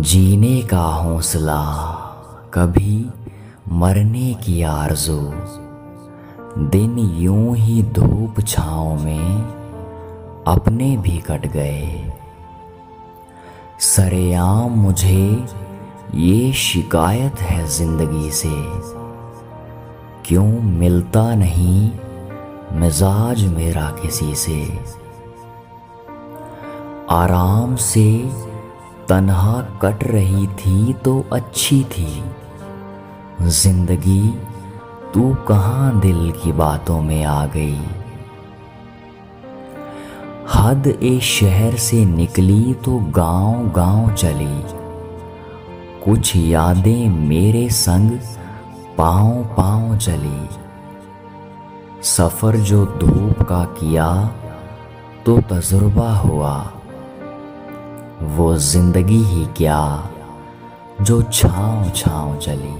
जीने का हौसला, कभी मरने की आरज़ू। दिन यूँ ही धूप छाँव में अपने भी कट गए। सरेआम मुझे ये शिकायत है ज़िंदगी से, क्यों मिलता नहीं मिजाज मेरा किसी से? आराम से तन्हा कट रही थी तो अच्छी थी। ज़िंदगी, तू कहाँ दिल की बातों में आ गई? हद ए शहर से निकली तो गाँव गाँव चली। कुछ यादें मेरे संग पाँव पाँव चली। सफ़र जो धूप का किया तो तजुर्बा हुआ। वो ज़िंदगी ही क्या जो छाँव छाँव चली।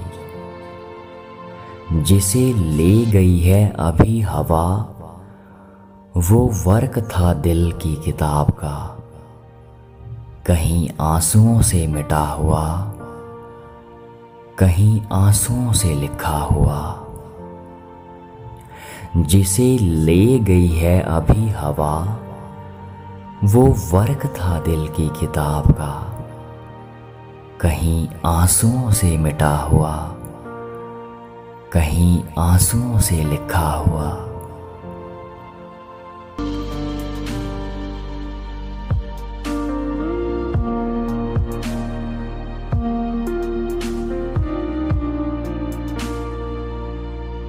जिसे ले गई है अभी हवा, वो वर्क था दिल की किताब का। कहीं आंसुओं से मिटा हुआ, कहीं आंसुओं से लिखा हुआ। जिसे ले गई है अभी हवा वो वर्क था दिल की किताब का। कहीं आंसुओं से मिटा हुआ, कहीं आंसुओं से लिखा हुआ।